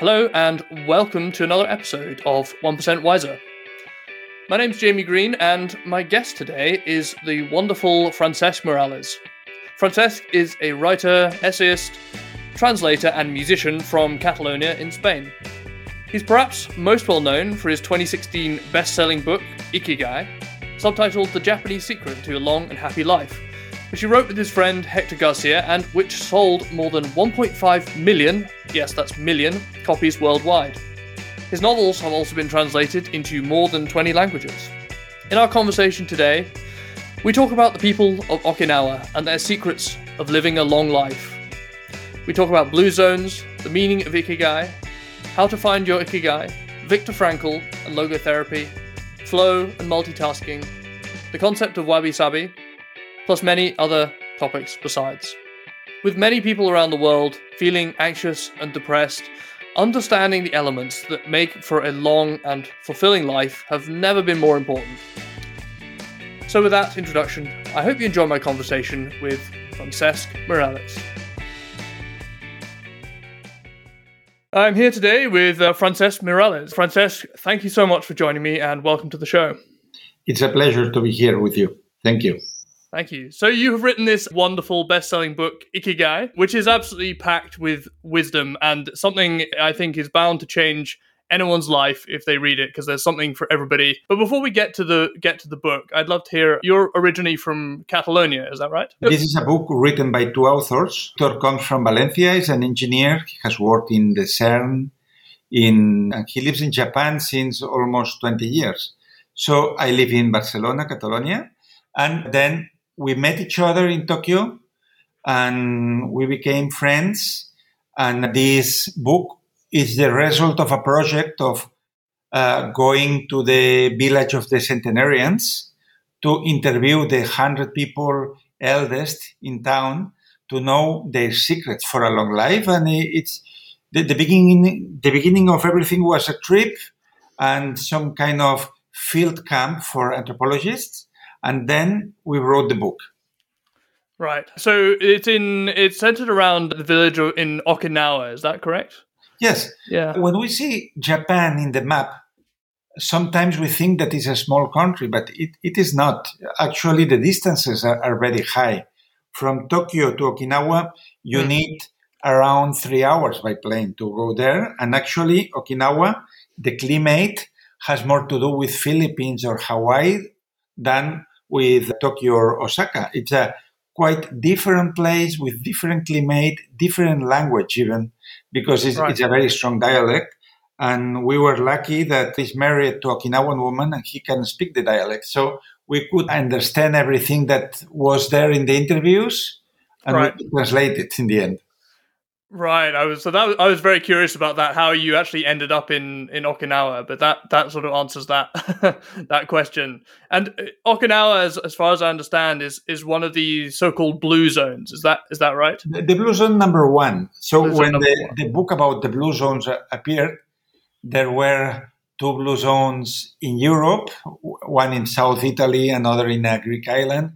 Hello, and welcome to another episode of 1% Wiser. My name's Jamie Green, and my guest today is the wonderful Francesc Miralles. Francesc is a writer, essayist, translator, and musician from Catalonia in Spain. He's perhaps most well known for his 2016 best selling book, Ikigai, subtitled The Japanese Secret to a Long and Happy Life, which he wrote with his friend Hector Garcia and which sold more than 1.5 million, yes, that's million, copies worldwide. His novels have also been translated into more than 20 languages. In our conversation today, we talk about the people of Okinawa and their secrets of living a long life. We talk about blue zones, the meaning of ikigai, how to find your ikigai, Viktor Frankl and logotherapy, flow and multitasking, the concept of wabi sabi, plus many other topics besides. With many people around the world feeling anxious and depressed, understanding the elements that make for a long and fulfilling life have never been more important. So, with that introduction, I hope you enjoy my conversation with Francesc Miralles. I'm here today with uh, Francesc Miralles. Francesc, thank you so much for joining me and welcome to the show. It's a pleasure to be here with you. Thank you. Thank you. So you have written this wonderful best-selling book, Ikigai, which is absolutely packed with wisdom and something I think is bound to change anyone's life if they read it because there's something for everybody. But before we get to the get to the book, I'd love to hear you're originally from Catalonia, is that right? This is a book written by two authors. Author comes from Valencia, is an engineer. He has worked in the CERN in he lives in Japan since almost 20 years. So I live in Barcelona, Catalonia, and then we met each other in Tokyo and we became friends. And this book is the result of a project of uh, going to the village of the centenarians to interview the 100 people eldest in town to know their secrets for a long life. And it's the, the beginning, the beginning of everything was a trip and some kind of field camp for anthropologists and then we wrote the book. Right. So it's in it's centered around the village in Okinawa. Is that correct? Yes. Yeah. When we see Japan in the map, sometimes we think that it's a small country, but it, it is not. Actually, the distances are, are very high. From Tokyo to Okinawa, you mm. need around three hours by plane to go there. And actually, Okinawa, the climate has more to do with Philippines or Hawaii than with Tokyo or Osaka. It's a quite different place with different climate, different language even, because it's, right. it's a very strong dialect. And we were lucky that he's married to Okinawan woman and he can speak the dialect. So we could understand everything that was there in the interviews and right. we translate it in the end. Right. I was so that I was very curious about that. How you actually ended up in in Okinawa, but that that sort of answers that that question. And uh, Okinawa, as as far as I understand, is is one of the so-called blue zones. Is that is that right? The, the blue zone number one. So blue when the, the book about the blue zones appeared, there were two blue zones in Europe, one in South Italy, another in a Greek island,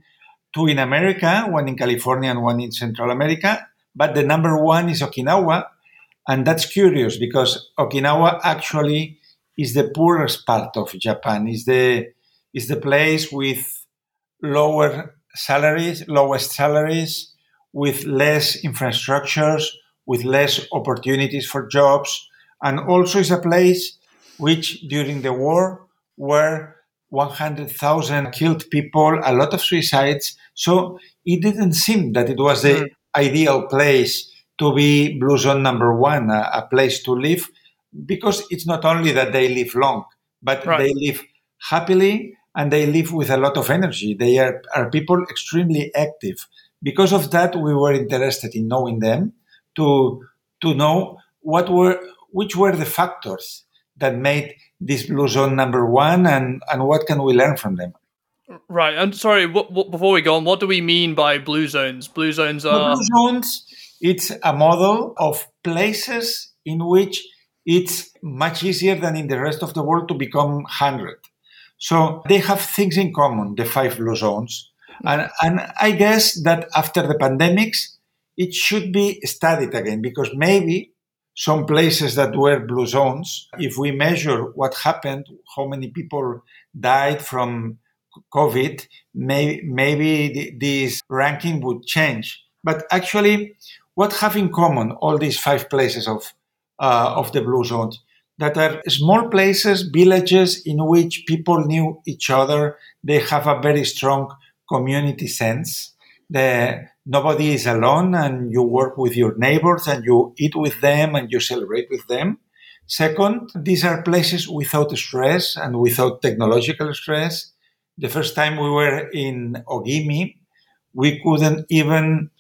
two in America, one in California and one in Central America but the number one is Okinawa. And that's curious because Okinawa actually is the poorest part of Japan, is the, is the place with lower salaries, lowest salaries, with less infrastructures, with less opportunities for jobs, and also is a place which during the war were 100,000 killed people, a lot of suicides. So it didn't seem that it was mm ideal place to be blue zone number one, a, a, place to live, because it's not only that they live long, but right. they live happily and they live with a lot of energy. They are, are people extremely active. Because of that, we were interested in knowing them to to know what were which were the factors that made this blue zone number one and, and what can we learn from them. Right. I'm sorry. What, what, before we go on, what do we mean by blue zones? Blue zones are blue zones. It's a model of places in which it's much easier than in the rest of the world to become hundred. So they have things in common. The five blue zones, and and I guess that after the pandemics, it should be studied again because maybe some places that were blue zones. If we measure what happened, how many people died from COVID, may, maybe this ranking would change. But actually, what have in common all these five places of uh, of the blue zone? That are small places, villages in which people knew each other. They have a very strong community sense. The, nobody is alone, and you work with your neighbors, and you eat with them, and you celebrate with them. Second, these are places without stress and without technological stress. The first time we were in Ogimi, we couldn't even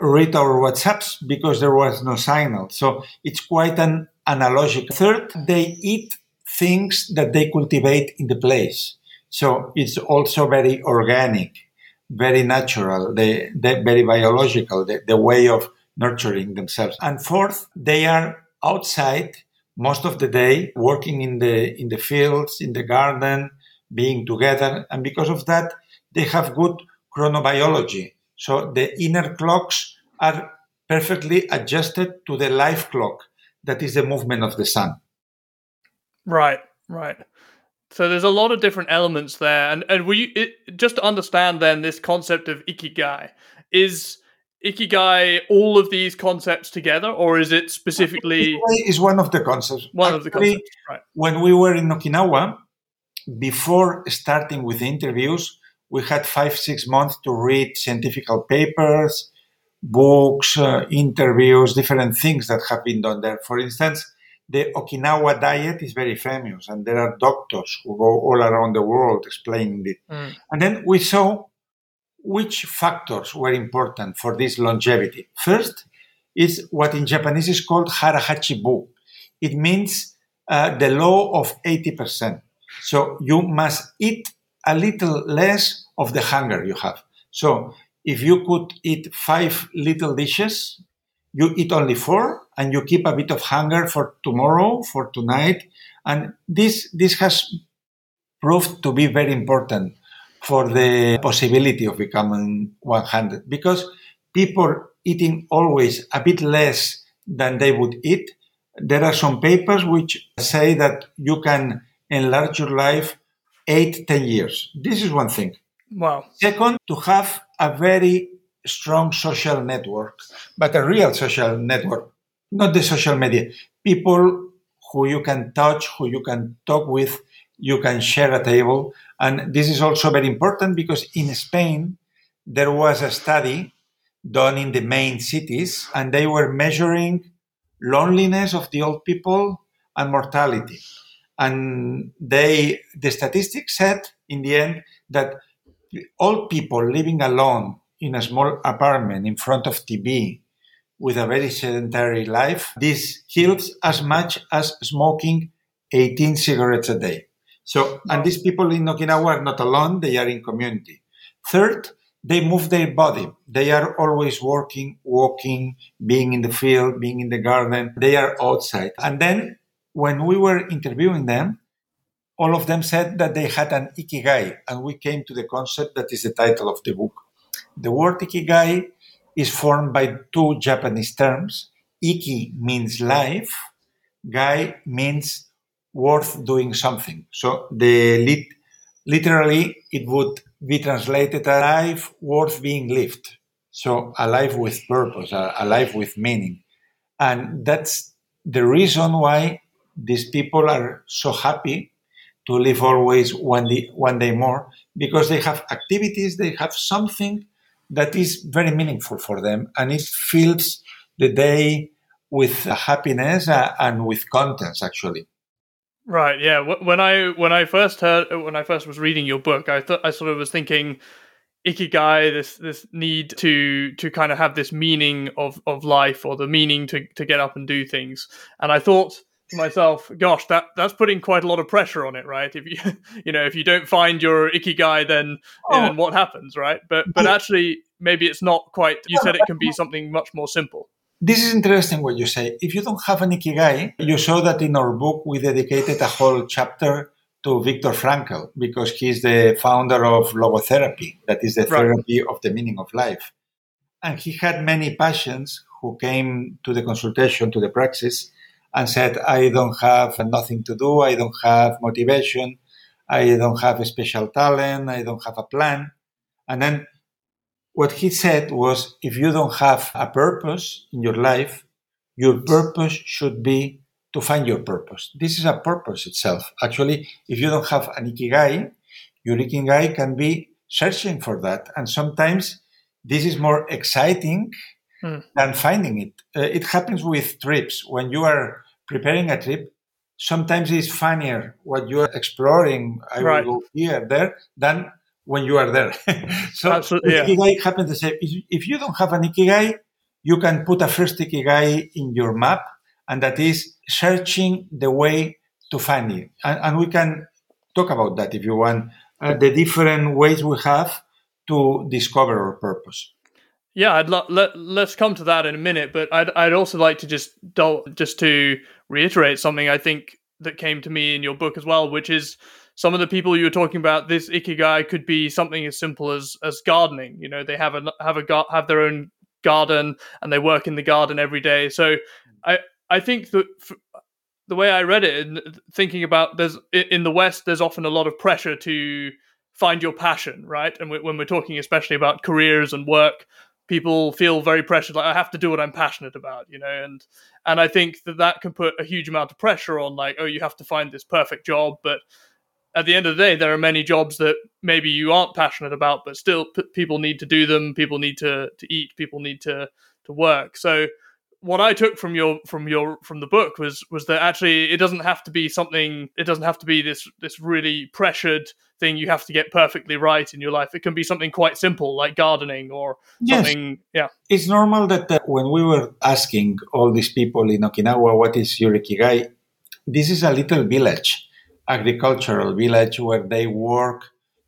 read our WhatsApps because there was no signal. So it's quite an analogic. Third, they eat things that they cultivate in the place. So it's also very organic, very natural, they, they very biological, the, the way of nurturing themselves. And fourth, they are outside most of the day, working in the in the fields, in the garden, being together, and because of that, they have good chronobiology. So the inner clocks are perfectly adjusted to the life clock, that is the movement of the sun. Right, right. So there's a lot of different elements there, and and we it, just to understand then this concept of ikigai is ikigai all of these concepts together, or is it specifically? Ikigai is one of the concepts. One Actually, of the concepts, right? When we were in Okinawa, before starting with interviews, we had five six months to read scientific papers, books, uh, interviews, different things that have been done there. For instance, the Okinawa diet is very famous, and there are doctors who go all around the world explaining it. Mm. And then we saw which factors were important for this longevity. First is what in Japanese is called harahachibu. It means uh, the law of 80%. So you must eat a little less of the hunger you have. So if you could eat five little dishes, you eat only four and you keep a bit of hunger for tomorrow, for tonight. And this, this has proved to be very important for the possibility of becoming 100 because people eating always a bit less than they would eat. There are some papers which say that you can enlarge your life eight, ten years. This is one thing. Wow. Second, to have a very strong social network, but a real social network, not the social media. People who you can touch, who you can talk with, you can share a table. And this is also very important because in Spain, there was a study done in the main cities and they were measuring loneliness of the old people and mortality. And they, the statistics said in the end that old people living alone in a small apartment in front of TV with a very sedentary life, this kills as much as smoking 18 cigarettes a day. So, and these people in Okinawa are not alone, they are in community. Third, they move their body. They are always working, walking, being in the field, being in the garden. They are outside. And then when we were interviewing them, all of them said that they had an ikigai, and we came to the concept that is the title of the book. The word ikigai is formed by two Japanese terms. Iki means life, gai means worth doing something. So the lit- literally it would be translated as a life worth being lived. So a life with purpose, a, a life with meaning. And that's the reason why these people are so happy to live always one day, one day more because they have activities, they have something that is very meaningful for them and it fills the day with happiness uh, and with contents actually. Right yeah. When i when i first heard when i first was reading your book i thought i sort of was thinking ikigai this this need to to kind of have this meaning of of life or the meaning to to get up and do things. And i thought to myself, gosh, that that's putting quite a lot of pressure on it, right? If you you know if you don't find your ikigai, then oh. then what happens, right? But but actually, maybe it's not quite. You said it can be something much more simple. This is interesting what you say. If you don't have an ikigai, you saw that in our book we dedicated a whole chapter to Viktor Frankl because he's the founder of logotherapy, that is the therapy of the meaning of life. And he had many patients who came to the consultation, to the praxis, and said, I don't have nothing to do, I don't have motivation, I don't have a special talent, I don't have a plan. And then what he said was, if you don't have a purpose in your life, your purpose should be to find your purpose. This is a purpose itself. Actually, if you don't have an ikigai, your ikigai can be searching for that. And sometimes this is more exciting mm. than finding it. Uh, it happens with trips. When you are preparing a trip, sometimes it's funnier what you are exploring. I right. will go here, there, than when you are there. so Absolutely, yeah. ikigai happens the same. If, if you don't have an ikigai, you can put a first ikigai in your map, and that is searching the way to find it. And, and we can talk about that if you want. Uh, the different ways we have to discover our purpose. Yeah, I'd lo- let let's come to that in a minute, but I'd I'd also like to just just to reiterate something I think that came to me in your book as well, which is some of the people you were talking about. This ikigai could be something as simple as as gardening. You know, they have a have a have their own garden and they work in the garden every day. So I I think that the way I read it, and thinking about there's in the West, there's often a lot of pressure to find your passion, right? And when we're talking especially about careers and work, people feel very pressured like i have to do what i'm passionate about you know and and i think that that can put a huge amount of pressure on like oh you have to find this perfect job but at the end of the day there are many jobs that maybe you aren't passionate about but still p- people need to do them people need to to eat people need to to work. So what I took from your from your from the book was was that actually it doesn't have to be something it doesn't have to be this this really pressured thing you have to get perfectly right in your life. It can be something quite simple like gardening or yes. something yeah. It's normal that uh, when we were asking all these people in Okinawa what is your ikigai this is a little village agricultural village where they work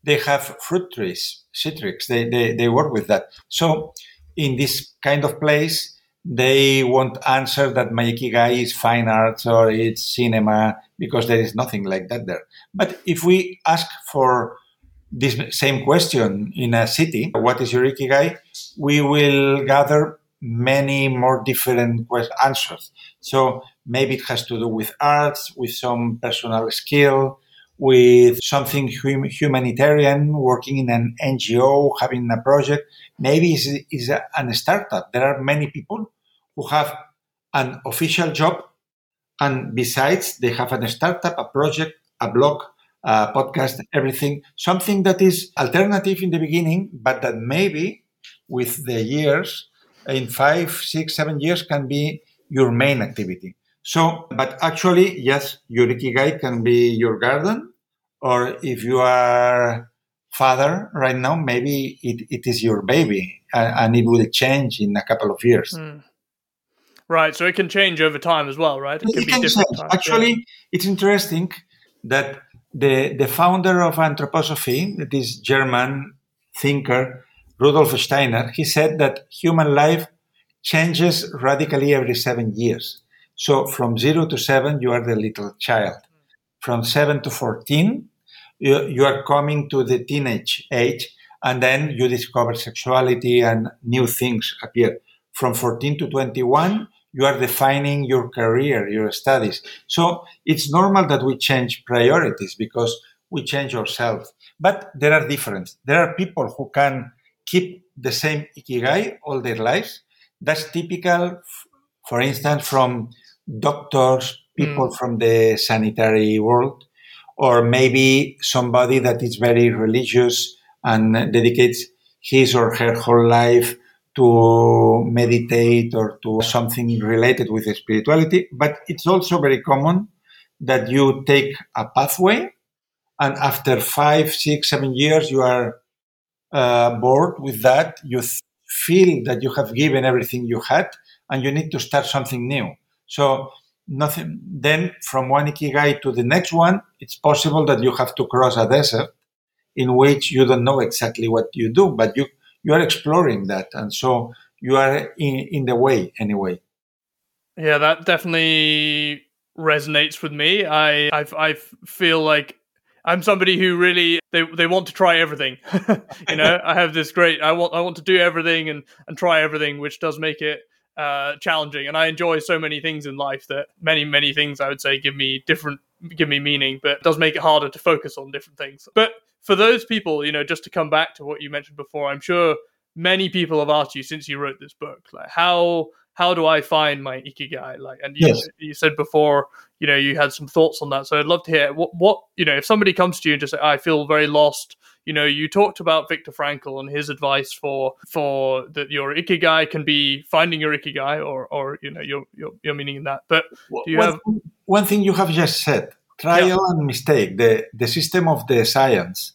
they have fruit trees citrus they, they they work with that. So in this kind of place they won't answer that my ikigai is fine arts or it's cinema because there is nothing like that there. But if we ask for this same question in a city, what is your ikigai? We will gather many more different answers. So maybe it has to do with arts, with some personal skill, with something hum- humanitarian, working in an NGO, having a project. Maybe it's, it's a, a startup. There are many people who have an official job and besides they have a startup, a project, a blog, a podcast, everything, something that is alternative in the beginning, but that maybe with the years, in five, six, seven years can be your main activity. So, but actually, yes, your ikigai can be your garden, or if you are father right now, maybe it, it is your baby and, and, it will change in a couple of years. Mm. Right, so it can change over time as well, right? It, it can, different change. Actually, yeah. it's interesting that the the founder of anthroposophy, this German thinker Rudolf Steiner, he said that human life changes radically every seven years. So from zero to seven, you are the little child. From seven to fourteen, you, you are coming to the teenage age, and then you discover sexuality and new things appear. From 14 to 21, you are defining your career, your studies. So it's normal that we change priorities because we change ourselves. But there are differences. There are people who can keep the same ikigai all their lives. That's typical, for instance, from doctors, people mm. from the sanitary world, or maybe somebody that is very religious and dedicates his or her whole life to meditate or to something related with spirituality. But it's also very common that you take a pathway and after five, six, seven years, you are uh, bored with that. You th- feel that you have given everything you had and you need to start something new. So nothing, then from one ikigai to the next one, it's possible that you have to cross a desert in which you don't know exactly what you do, but you you are exploring that, and so you are in, in the way anyway. Yeah, that definitely resonates with me. I I, I feel like I'm somebody who really they they want to try everything. you know, I have this great I want I want to do everything and and try everything, which does make it uh, challenging, and I enjoy so many things in life that many many things I would say give me different give me meaning, but does make it harder to focus on different things. But for those people, you know, just to come back to what you mentioned before, I'm sure many people have asked you since you wrote this book, like how how do I find my ikigai? Like, and you, yes. you said before, you know, you had some thoughts on that. So I'd love to hear what, what, you know, if somebody comes to you and just say, I feel very lost, you know, you talked about Viktor Frankl and his advice for, for that your ikigai can be finding your ikigai or, or, you know, your, your, your meaning in that. But do you one, have. One thing you have just said, trial yeah. and mistake, the, the system of the science.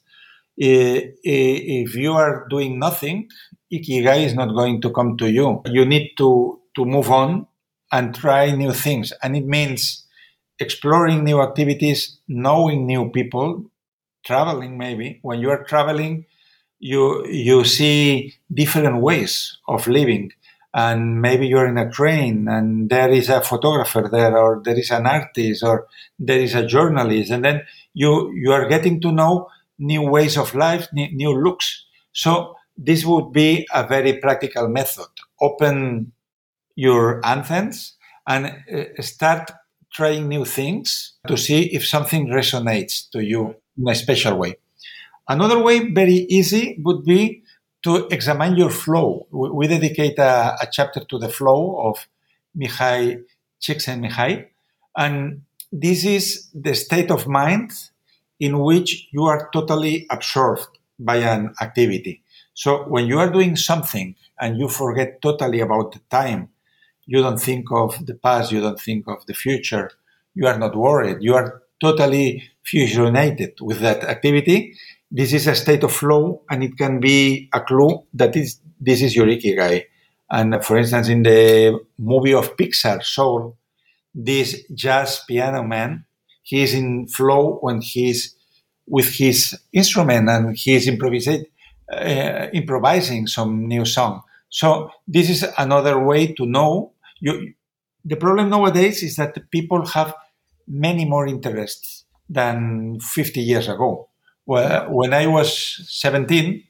If you are doing nothing, ikigai is not going to come to you. You need to to move on and try new things. And it means exploring new activities, knowing new people, traveling maybe. When you are traveling, you you see different ways of living. And maybe you're in a train and there is a photographer there or there is an artist or there is a journalist. And then you you are getting to know new ways of life, new looks. So this would be a very practical method. Open your anthems and uh, start trying new things to see if something resonates to you in a special way. Another way, very easy, would be to examine your flow. We, dedicate a, a, chapter to the flow of Mihaly Csikszentmihalyi, and this is the state of mind in which you are totally absorbed by an activity. So when you are doing something and you forget totally about the time you don't think of the past, you don't think of the future, you are not worried, you are totally fusionated with that activity. This is a state of flow, and it can be a clue that is this is your ikigai. And for instance, in the movie of Pixar, Soul, this jazz piano man, he is in flow when he's with his instrument and he is improvising, uh, improvising some new song. So this is another way to know. You, the problem nowadays is that people have many more interests than 50 years ago. Well, when I was 17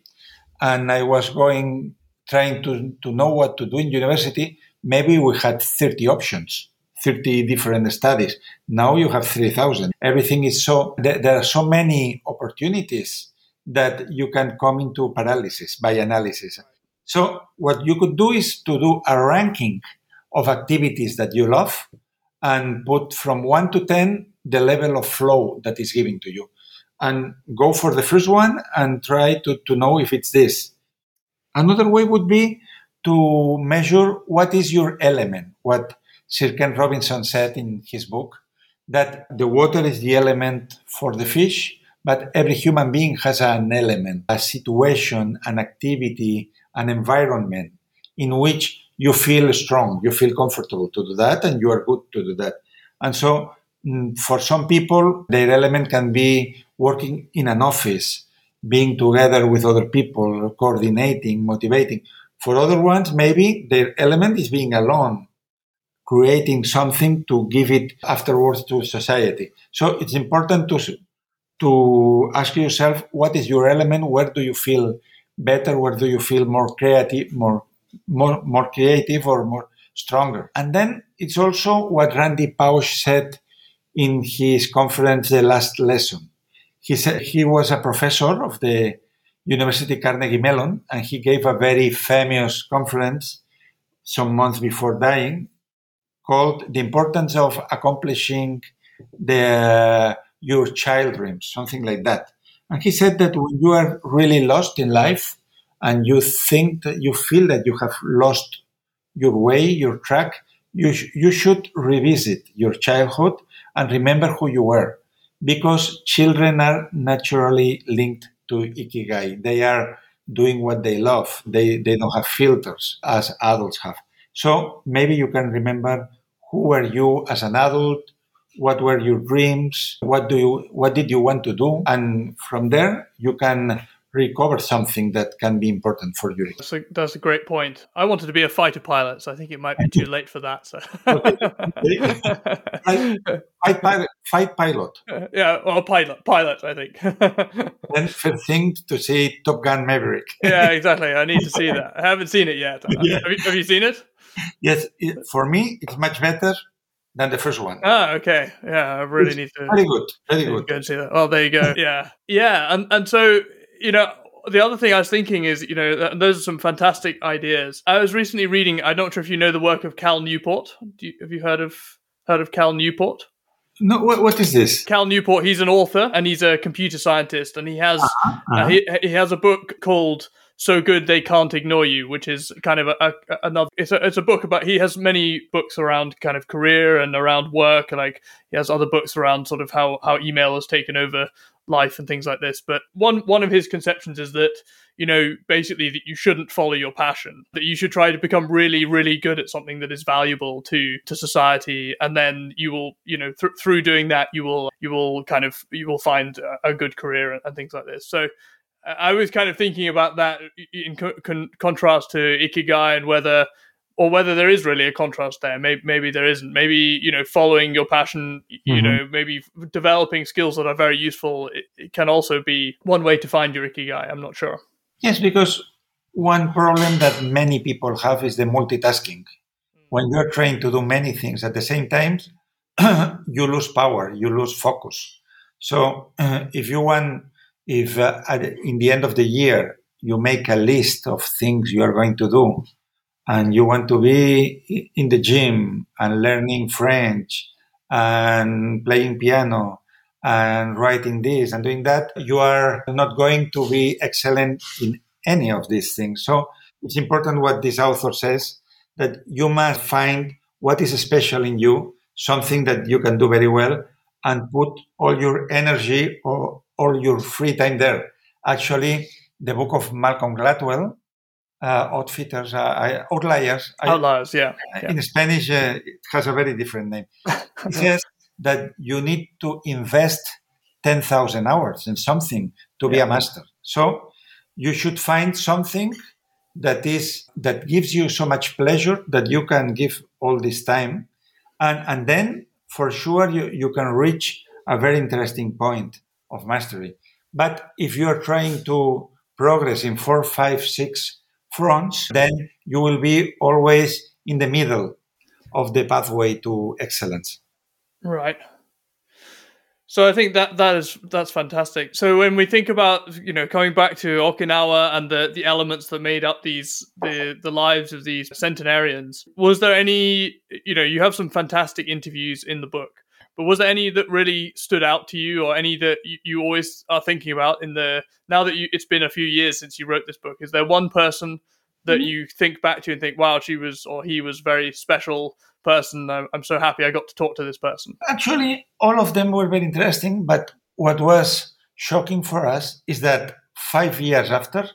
and I was going, trying to, to know what to do in university, maybe we had 30 options, 30 different studies. Now you have 3,000. Everything is so, there, are so many opportunities that you can come into paralysis by analysis. So what you could do is to do a ranking of activities that you love and put from one to 10 the level of flow that is given to you. And go for the first one and try to, to know if it's this. Another way would be to measure what is your element, what Sir Ken Robinson said in his book, that the water is the element for the fish, but every human being has an element, a situation, an activity, an environment in which you feel strong, you feel comfortable to do that, and you are good to do that. And so, Mm, for some people, their element can be working in an office, being together with other people, coordinating, motivating. For other ones, maybe their element is being alone, creating something to give it afterwards to society. So it's important to to ask yourself what is your element, where do you feel better? Where do you feel more creative, more more more creative, or more stronger? And then it's also what Randy Pausch said in his conference, the last lesson. He said he was a professor of the University Carnegie Mellon, and he gave a very famous conference some months before dying called "The Importance of Accomplishing the Your Child Dreams," something like that. And he said that when you are really lost in life and you think that you feel that you have lost your way, your track, you, sh- you should revisit your childhood and remember who you were because children are naturally linked to ikigai. They are doing what they love. They, they don't have filters as adults have. So maybe you can remember who were you as an adult, what were your dreams what do you what did you want to do and from there you can recover something that can be important for you that's a, that's a great point i wanted to be a fighter pilot so i think it might be too late for that so fight, pilot fight pilot yeah well pilot pilot i think then first thing to see top gun maverick yeah exactly i need to see that i haven't seen it yet yeah. have, you, have you seen it yes, it, for me, it's much better than the first one. Ah, okay. Yeah, I really it's need to. Very good. Very good. Go see that. Oh, there you go. yeah. Yeah. And, and so, you know, the other thing I was thinking is, you know, those are some fantastic ideas. I was recently reading. I'm not sure if you know the work of Cal Newport. You, have you heard of heard of Cal Newport? No, what, what is this? Cal Newport. He's an author and he's a computer scientist, and he has uh-huh, uh-huh. Uh, he, he has a book called so good they can't ignore you, which is kind of a, a, another. It's a it's a book about. He has many books around kind of career and around work. And like he has other books around sort of how how email has taken over life and things like this. But one one of his conceptions is that you know basically that you shouldn't follow your passion. That you should try to become really really good at something that is valuable to to society, and then you will you know th- through doing that you will you will kind of you will find a, a good career and, and things like this. So I was kind of thinking about that in con- contrast to Ikigai and whether or whether there is really a contrast there. Maybe, maybe there isn't. Maybe you know, following your passion, you mm-hmm. know, maybe developing skills that are very useful. It, it, can also be one way to find your ikigai. I'm not sure. Yes, because one problem that many people have is the multitasking. When you're trying to do many things at the same time, you lose power, you lose focus. So, uh, if you want if uh, at, in the end of the year you make a list of things you are going to do and you want to be in the gym and learning French and playing piano and writing this and doing that, you are not going to be excellent in any of these things. So it's important what this author says that you must find what is special in you, something that you can do very well, and put all your energy or all your free time there. Actually, the book of Malcolm Gladwell, Outfitters, uh, Outliers. Outliers, I, yeah, yeah, In Spanish, uh, it has a very different name. It says that you need to invest 10,000 hours in something to be yeah. a master. So you should find something that is that gives you so much pleasure that you can give all this time and and then for sure you, you can reach a very interesting point of mastery. But if you are trying to progress in four, five, six fronts, then you will be always in the middle of the pathway to excellence. Right. So I think that that is that's fantastic. So when we think about you know coming back to Okinawa and the the elements that made up these the the lives of these centenarians, was there any you know you have some fantastic interviews in the book. But was there any that really stood out to you, or any that you, you always are thinking about in the now that you, it's been a few years since you wrote this book? Is there one person that mm-hmm. you think back to and think, "Wow, she was or he was very special person. I'm, I'm so happy I got to talk to this person." Actually, all of them were very interesting. But what was shocking for us is that five years after,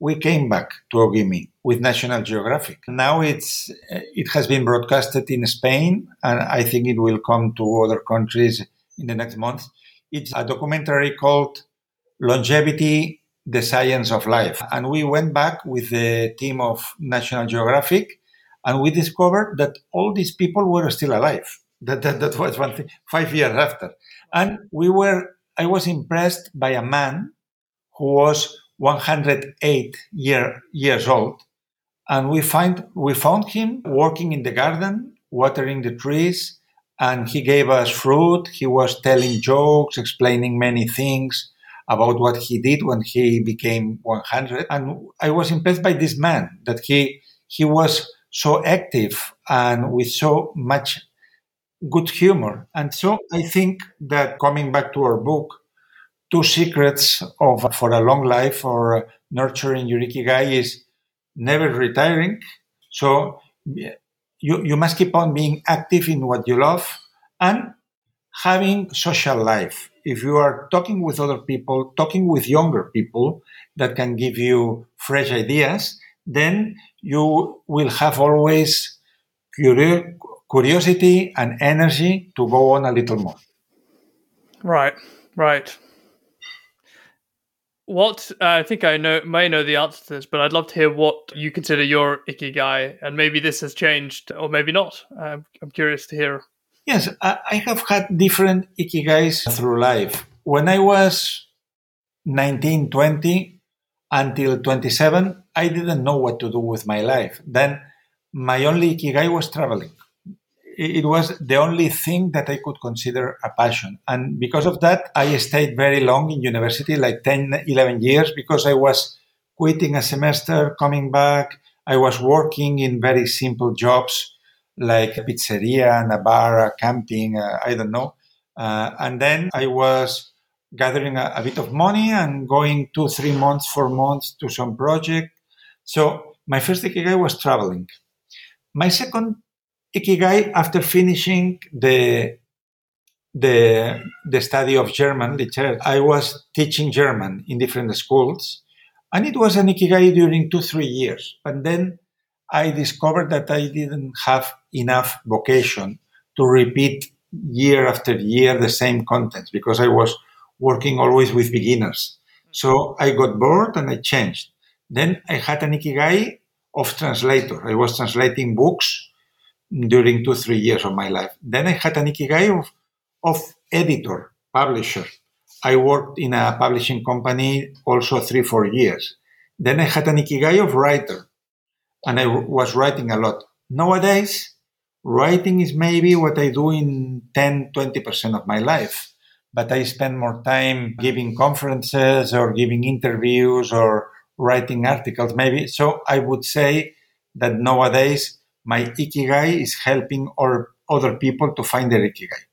we came back to Ogimi with National Geographic. Now it's it has been broadcasted in Spain, and I think it will come to other countries in the next month. It's a documentary called Longevity: The Science of Life, and we went back with the team of National Geographic, and we discovered that all these people were still alive. That that, that was one thing. Five years after, and we were. I was impressed by a man who was 108 year, years old. And we find, we found him working in the garden, watering the trees, and he gave us fruit. He was telling jokes, explaining many things about what he did when he became 100. And I was impressed by this man that he, he was so active and with so much good humor. And so I think that coming back to our book, two secrets of for a long life or nurturing your ikigai is never retiring. So you, you must keep on being active in what you love and having social life. If you are talking with other people, talking with younger people that can give you fresh ideas, then you will have always curiosity and energy to go on a little more. Right, right what uh, I think I know may know the answer to this, but I'd love to hear what you consider your ikigai, and maybe this has changed or maybe not. I'm curious to hear. Yes, I have had different ikigais through life. When I was 19, 20 until 27, I didn't know what to do with my life. Then my only ikigai was traveling. It was the only thing that I could consider a passion. And because of that, I stayed very long in university, like 10, 11 years, because I was quitting a semester, coming back. I was working in very simple jobs like a pizzeria and a bar, a camping, uh, I don't know. Uh, and then I was gathering a, a, bit of money and going two, three months, four months to some project. So my first ikigai was traveling. My second ikigai, after finishing the the the study of German literature, I was teaching German in different schools, and it was an ikigai during two three years. But then I discovered that I didn't have enough vocation to repeat year after year the same contents because I was working always with beginners. So I got bored and I changed. Then I had an ikigai of translator. I was translating books during two, three years of my life. Then I had an ikigai of, of editor, publisher. I worked in a publishing company also three, four years. Then I had an ikigai of writer and I was writing a lot. Nowadays, writing is maybe what I do in 10, 20% of my life. But I spend more time giving conferences or giving interviews or writing articles, maybe. So I would say that nowadays my ikigai is helping or other people to find their ikigai.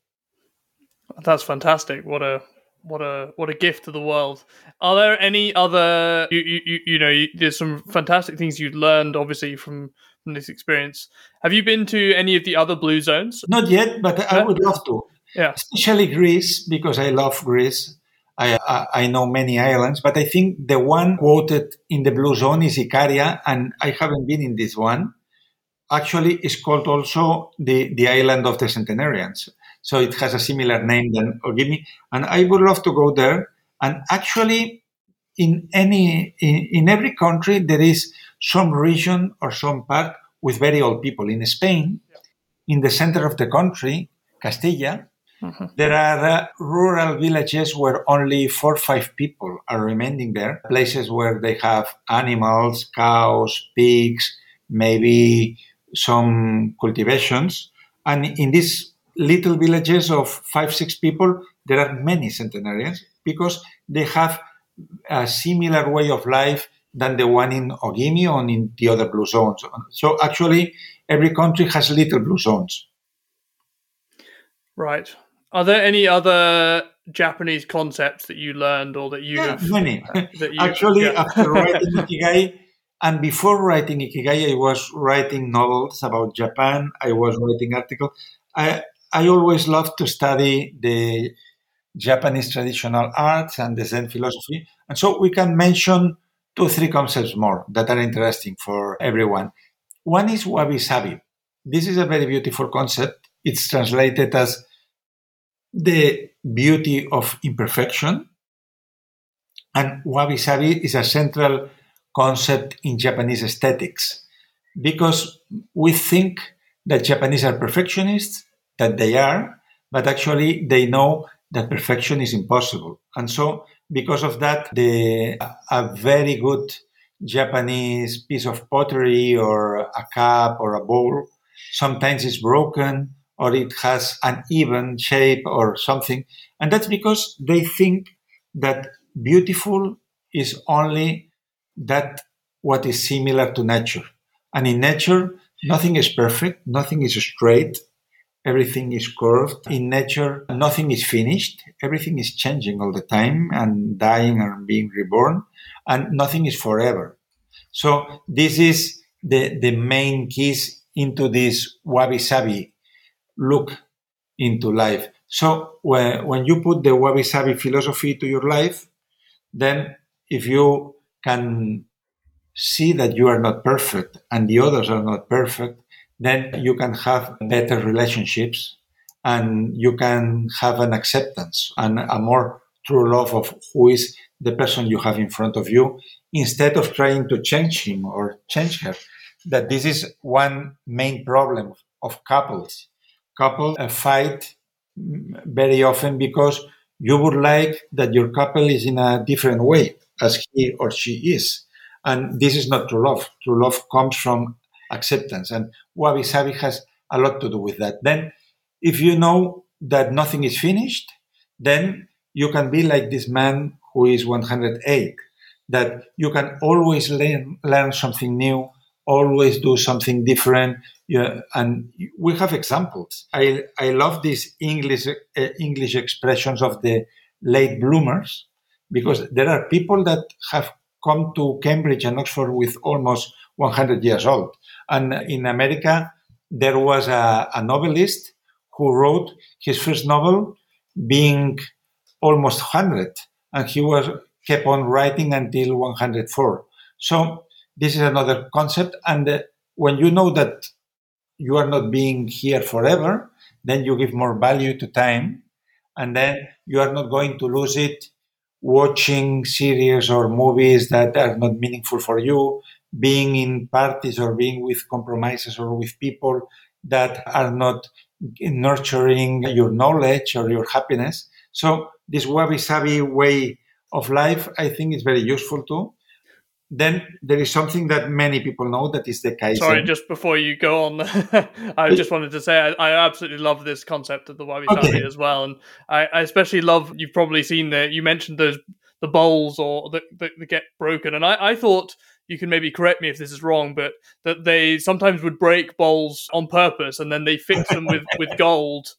That's fantastic. What a what a what a gift to the world. Are there any other you you, you know you, there's some fantastic things you've learned obviously from from this experience. Have you been to any of the other blue zones? Not yet, but I would love to. Yeah, especially Greece because I love Greece. I, I, I know many islands, but I think the one quoted in the blue zone is Ikaria, and I haven't been in this one. Actually, it's called also the the island of the centenarians. So it has a similar name than Ogimi. And I would love to go there. And actually, in any, in, in every country, there is some region or some part with very old people. In Spain, in the center of the country, Castilla, mm-hmm. there are uh, rural villages where only four or five people are remaining there. Places where they have animals, cows, pigs, maybe some cultivations. And in these little villages of five, six people, there are many centenarians because they have a similar way of life than the one in Ogimi or in the other blue zones. So actually, every country has little blue zones. Right. Are there any other Japanese concepts that you learned or that you yeah, have? Many. Uh, you, actually, yeah. after writing Ikigai, and before writing Ikigai, I was writing novels about Japan. I was writing articles. I, I always love to study the Japanese traditional arts and the Zen philosophy. And so we can mention two or three concepts more that are interesting for everyone. One is wabi sabi. This is a very beautiful concept. It's translated as the beauty of imperfection. And wabi sabi is a central concept in Japanese aesthetics because we think that Japanese are perfectionists that they are, but actually they know that perfection is impossible. And so, because of that, the, a very good Japanese piece of pottery or a cup or a bowl sometimes is broken or it has an even shape or something. And that's because they think that beautiful is only that what is similar to nature. And in nature, nothing is perfect, nothing is straight, everything is curved. In nature, nothing is finished. Everything is changing all the time and dying and being reborn, and nothing is forever. So this is the, the main keys into this wabi sabi look into life. So when, you put the wabi sabi philosophy to your life, then if you can see that you are not perfect and the others are not perfect, then you can have better relationships and you can have an acceptance and a more true love of who is the person you have in front of you instead of trying to change him or change her. That this is one main problem of couples. Couples uh, fight very often because you would like that your couple is in a different way as he or she is. And this is not true love. True love comes from acceptance. And wabi sabi has a lot to do with that. Then, if you know that nothing is finished, then you can be like this man who is 108, that you can always learn, learn something new, always do something different. Yeah, and we have examples. I, I love these English, uh, English expressions of the late bloomers because there are people that have come to Cambridge and Oxford with almost 100 years old. And in America, there was a, a novelist who wrote his first novel being almost 100 and he was kept on writing until 104 so this is another concept and uh, when you know that you are not being here forever then you give more value to time and then you are not going to lose it watching series or movies that are not meaningful for you being in parties or being with compromises or with people that are not nurturing your knowledge or your happiness. So this wabi sabi way of life, I think is very useful too. Then there is something that many people know that is the kaizen. Sorry, just before you go on, I just wanted to say I, I, absolutely love this concept of the wabi sabi okay. as well, and I, I, especially love. You've probably seen that you mentioned those the bowls or that, that, that get broken, and I, I thought you can maybe correct me if this is wrong, but that they sometimes would break bowls on purpose and then they fix them with, with gold.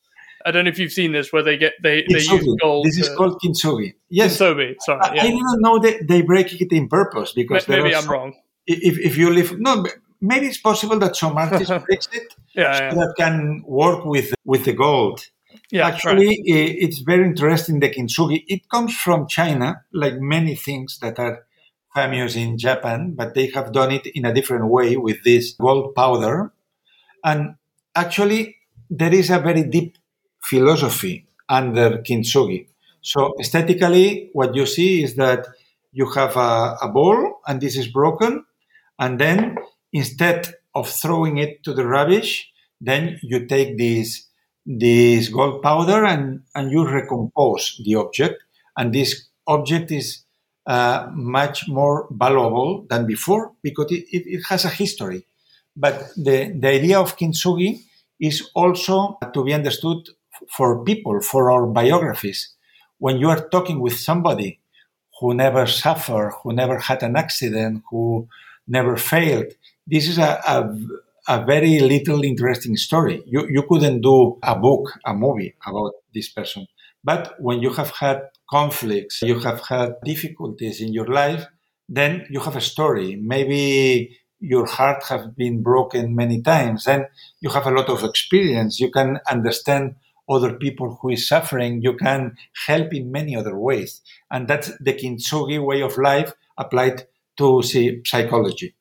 I don't know if you've seen this where they get they, they use gold. This is called kintsugi. Yes, kintsugi. Sorry, I, yeah. I didn't know that they break it in purpose because maybe I'm some, wrong. If if you live no, maybe it's possible that some artist breaks it yeah, so yeah. that can work with with the gold. Yeah, actually, right. it's very interesting. The kintsugi it comes from China, like many things that are famous in Japan, but they have done it in a different way with this gold powder. And actually, there is a very deep philosophy under kintsugi. So aesthetically, what you see is that you have a, a ball and this is broken. And then instead of throwing it to the rubbish, then you take this, this gold powder and, and you recompose the object. And this object is uh, much more valuable than before because it, it, it, has a history. But the, the idea of kintsugi is also to be understood for people, for our biographies. When you are talking with somebody who never suffered, who never had an accident, who never failed, this is a, a, a very little interesting story. You, you couldn't do a book, a movie about this person. But when you have had conflicts, you have had difficulties in your life, then you have a story. Maybe your heart has been broken many times. and you have a lot of experience. You can understand other people who is suffering. You can help in many other ways. And that's the kintsugi way of life applied to see, psychology.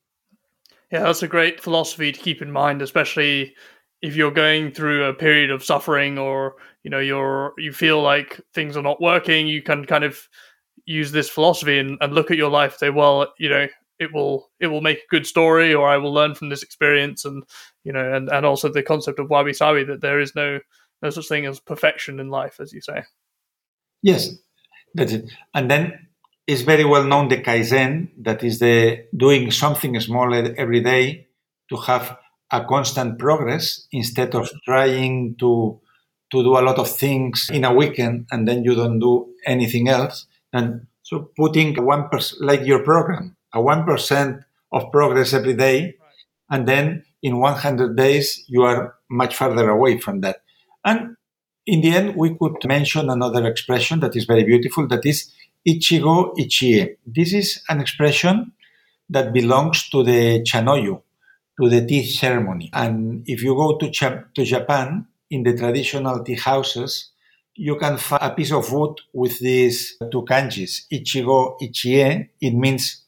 Yeah, that's a great philosophy to keep in mind, especially if you're going through a period of suffering or you know you're you feel like things are not working you can kind of use this philosophy and, and look at your life say well you know it will it will make a good story or i will learn from this experience and you know and, and also the concept of wabi sabi that there is no no such thing as perfection in life as you say yes that's it and then it's very well known the kaizen that is the doing something small every day to have a constant progress instead of trying to to do a lot of things in a weekend and then you don't do anything else. And so putting one percent, like your program, a one percent of progress every day, and then in 100 days you are much further away from that. And in the end, we could mention another expression that is very beautiful. That is ichigo ichie. This is an expression that belongs to the chanoyu, to the tea ceremony. And if you go to, to Japan, in the traditional tea houses, you can find a piece of wood with these two kanjis, ichigo, ichie. It means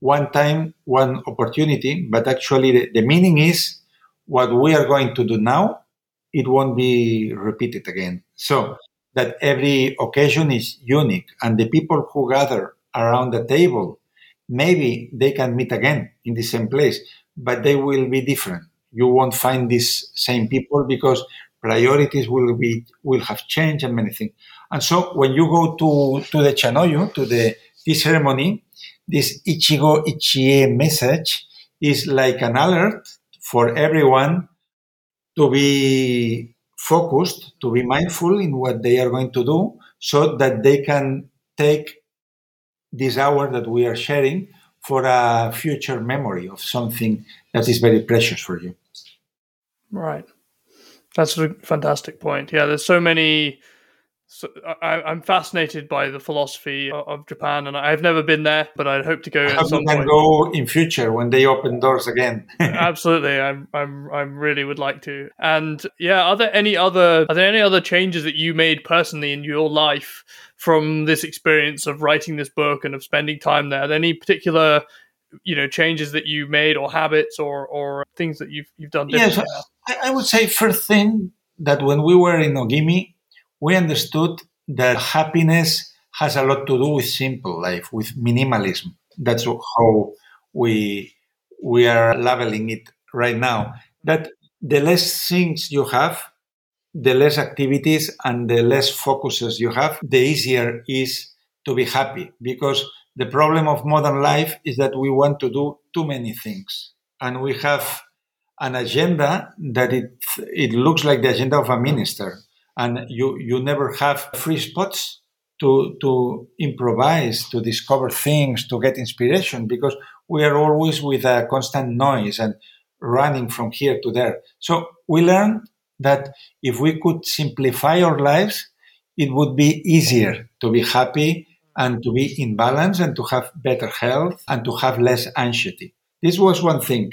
one time, one opportunity, but actually the, the meaning is what we are going to do now, it won't be repeated again. So that every occasion is unique and the people who gather around the table, maybe they can meet again in the same place, but they will be different. You won't find these same people because priorities will be will have changed and many things. And so when you go to, to the Chanoyu, to the tea ceremony, this Ichigo Ichie message is like an alert for everyone to be focused, to be mindful in what they are going to do so that they can take this hour that we are sharing for a future memory of something that is very precious for you. Right. That's a fantastic point. Yeah, there's so many so I, am fascinated by the philosophy of Japan, and I've never been there, but I'd hope to go. I hope you point. go in future when they open doors again. Absolutely, I'm, I'm, I really would like to. And yeah, are there any other are there any other changes that you made personally in your life from this experience of writing this book and of spending time there? Are there any particular you know changes that you made or habits or or things that you've you've done yes I, I would say first thing that when we were in ogimi we understood that happiness has a lot to do with simple life, with minimalism. That's how we we are labeling it right now. That the less things you have, the less activities and the less focuses you have, the easier is to be happy. Because the problem of modern life is that we want to do too many things. And we have an agenda that it, it looks like the agenda of a minister and you you never have free spots to to improvise, to discover things, to get inspiration because we are always with a constant noise and running from here to there. So we learned that if we could simplify our lives, it would be easier to be happy and to be in balance and to have better health and to have less anxiety. This was one thing.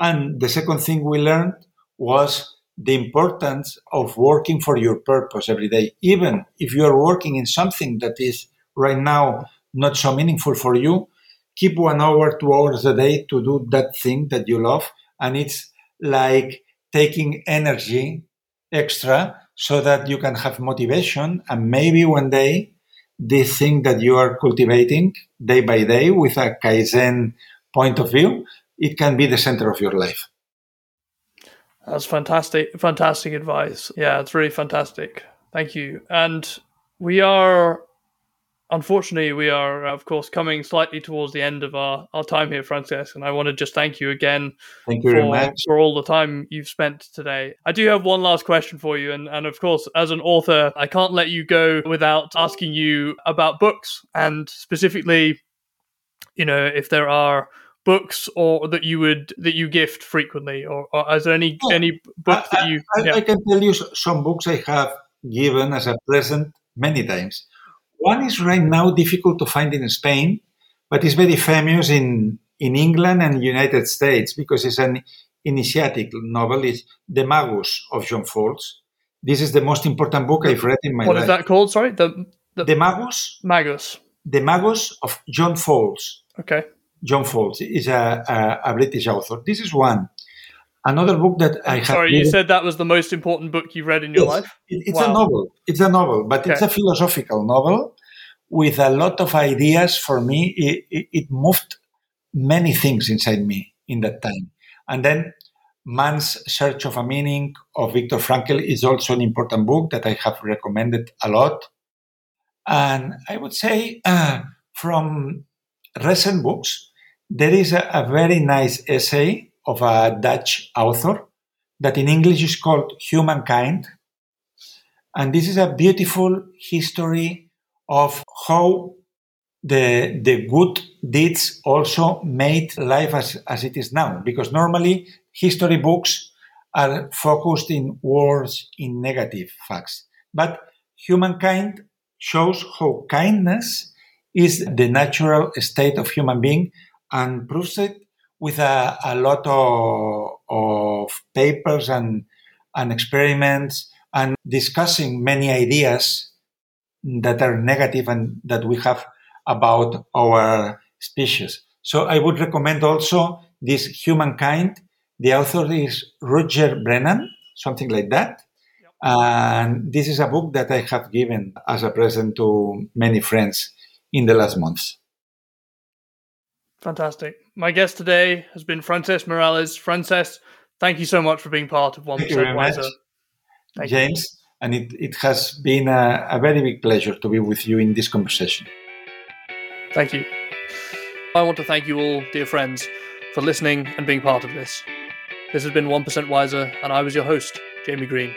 And the second thing we learned was the importance of working for your purpose every day, even if you are working in something that is right now not so meaningful for you. Keep one hour, two hours a day to do that thing that you love. And it's like taking energy extra so that you can have motivation. And maybe one day, this thing that you are cultivating day by day with a Kaizen point of view, it can be the center of your life. That's fantastic, fantastic advice. Yeah, it's really fantastic. Thank you. And we are, unfortunately, we are, of course, coming slightly towards the end of our, our time here, Francesc. And I want to just thank you again thank you for, for all the time you've spent today. I do have one last question for you. And, and of course, as an author, I can't let you go without asking you about books and specifically, you know, if there are books or that you would that you gift frequently or, or is there any yeah. any book I, that you I, yeah. I, can tell you some books i have given as a present many times. One is right now difficult to find in spain but it's very famous in in england and united states because it's an initiatic novel. It's the magus of john fowles. This is the most important book i've read in my what life. what is that called? Sorry the the, the magus? Magus. The magus of john fowles. Okay John Fowles is a, a, a, British author. This is one. Another book that I have. Sorry, you said that was the most important book you've read in your life. It, it's wow. a novel. It's a novel, but okay. it's a philosophical novel with a lot of ideas. For me, it, it, it moved many things inside me in that time. And then Man's Search of a Meaning of Viktor Frankl is also an important book that I have recommended a lot. And I would say uh, from recent books, there is a, a very nice essay of a Dutch author that in English is called Humankind. And this is a beautiful history of how the, the good deeds also made life as, as it is now. Because normally history books are focused in wars, in negative facts. But humankind shows how kindness is the natural state of human being and proves it with a, a lot of, of papers and, and experiments and discussing many ideas that are negative and that we have about our species. So I would recommend also this Humankind. The author is Roger Brennan, something like that. Yep. And this is a book that I have given as a present to many friends in the last months. Fantastic. My guest today has been Francesc Miralles. Francesc, thank you so much for being part of 1% Wiser. Thank James, you. and it, it has been a, a very big pleasure to be with you in this conversation. Thank you. I want to thank you all, dear friends, for listening and being part of this. This has been 1% Wiser, and I was your host, Jamie Green.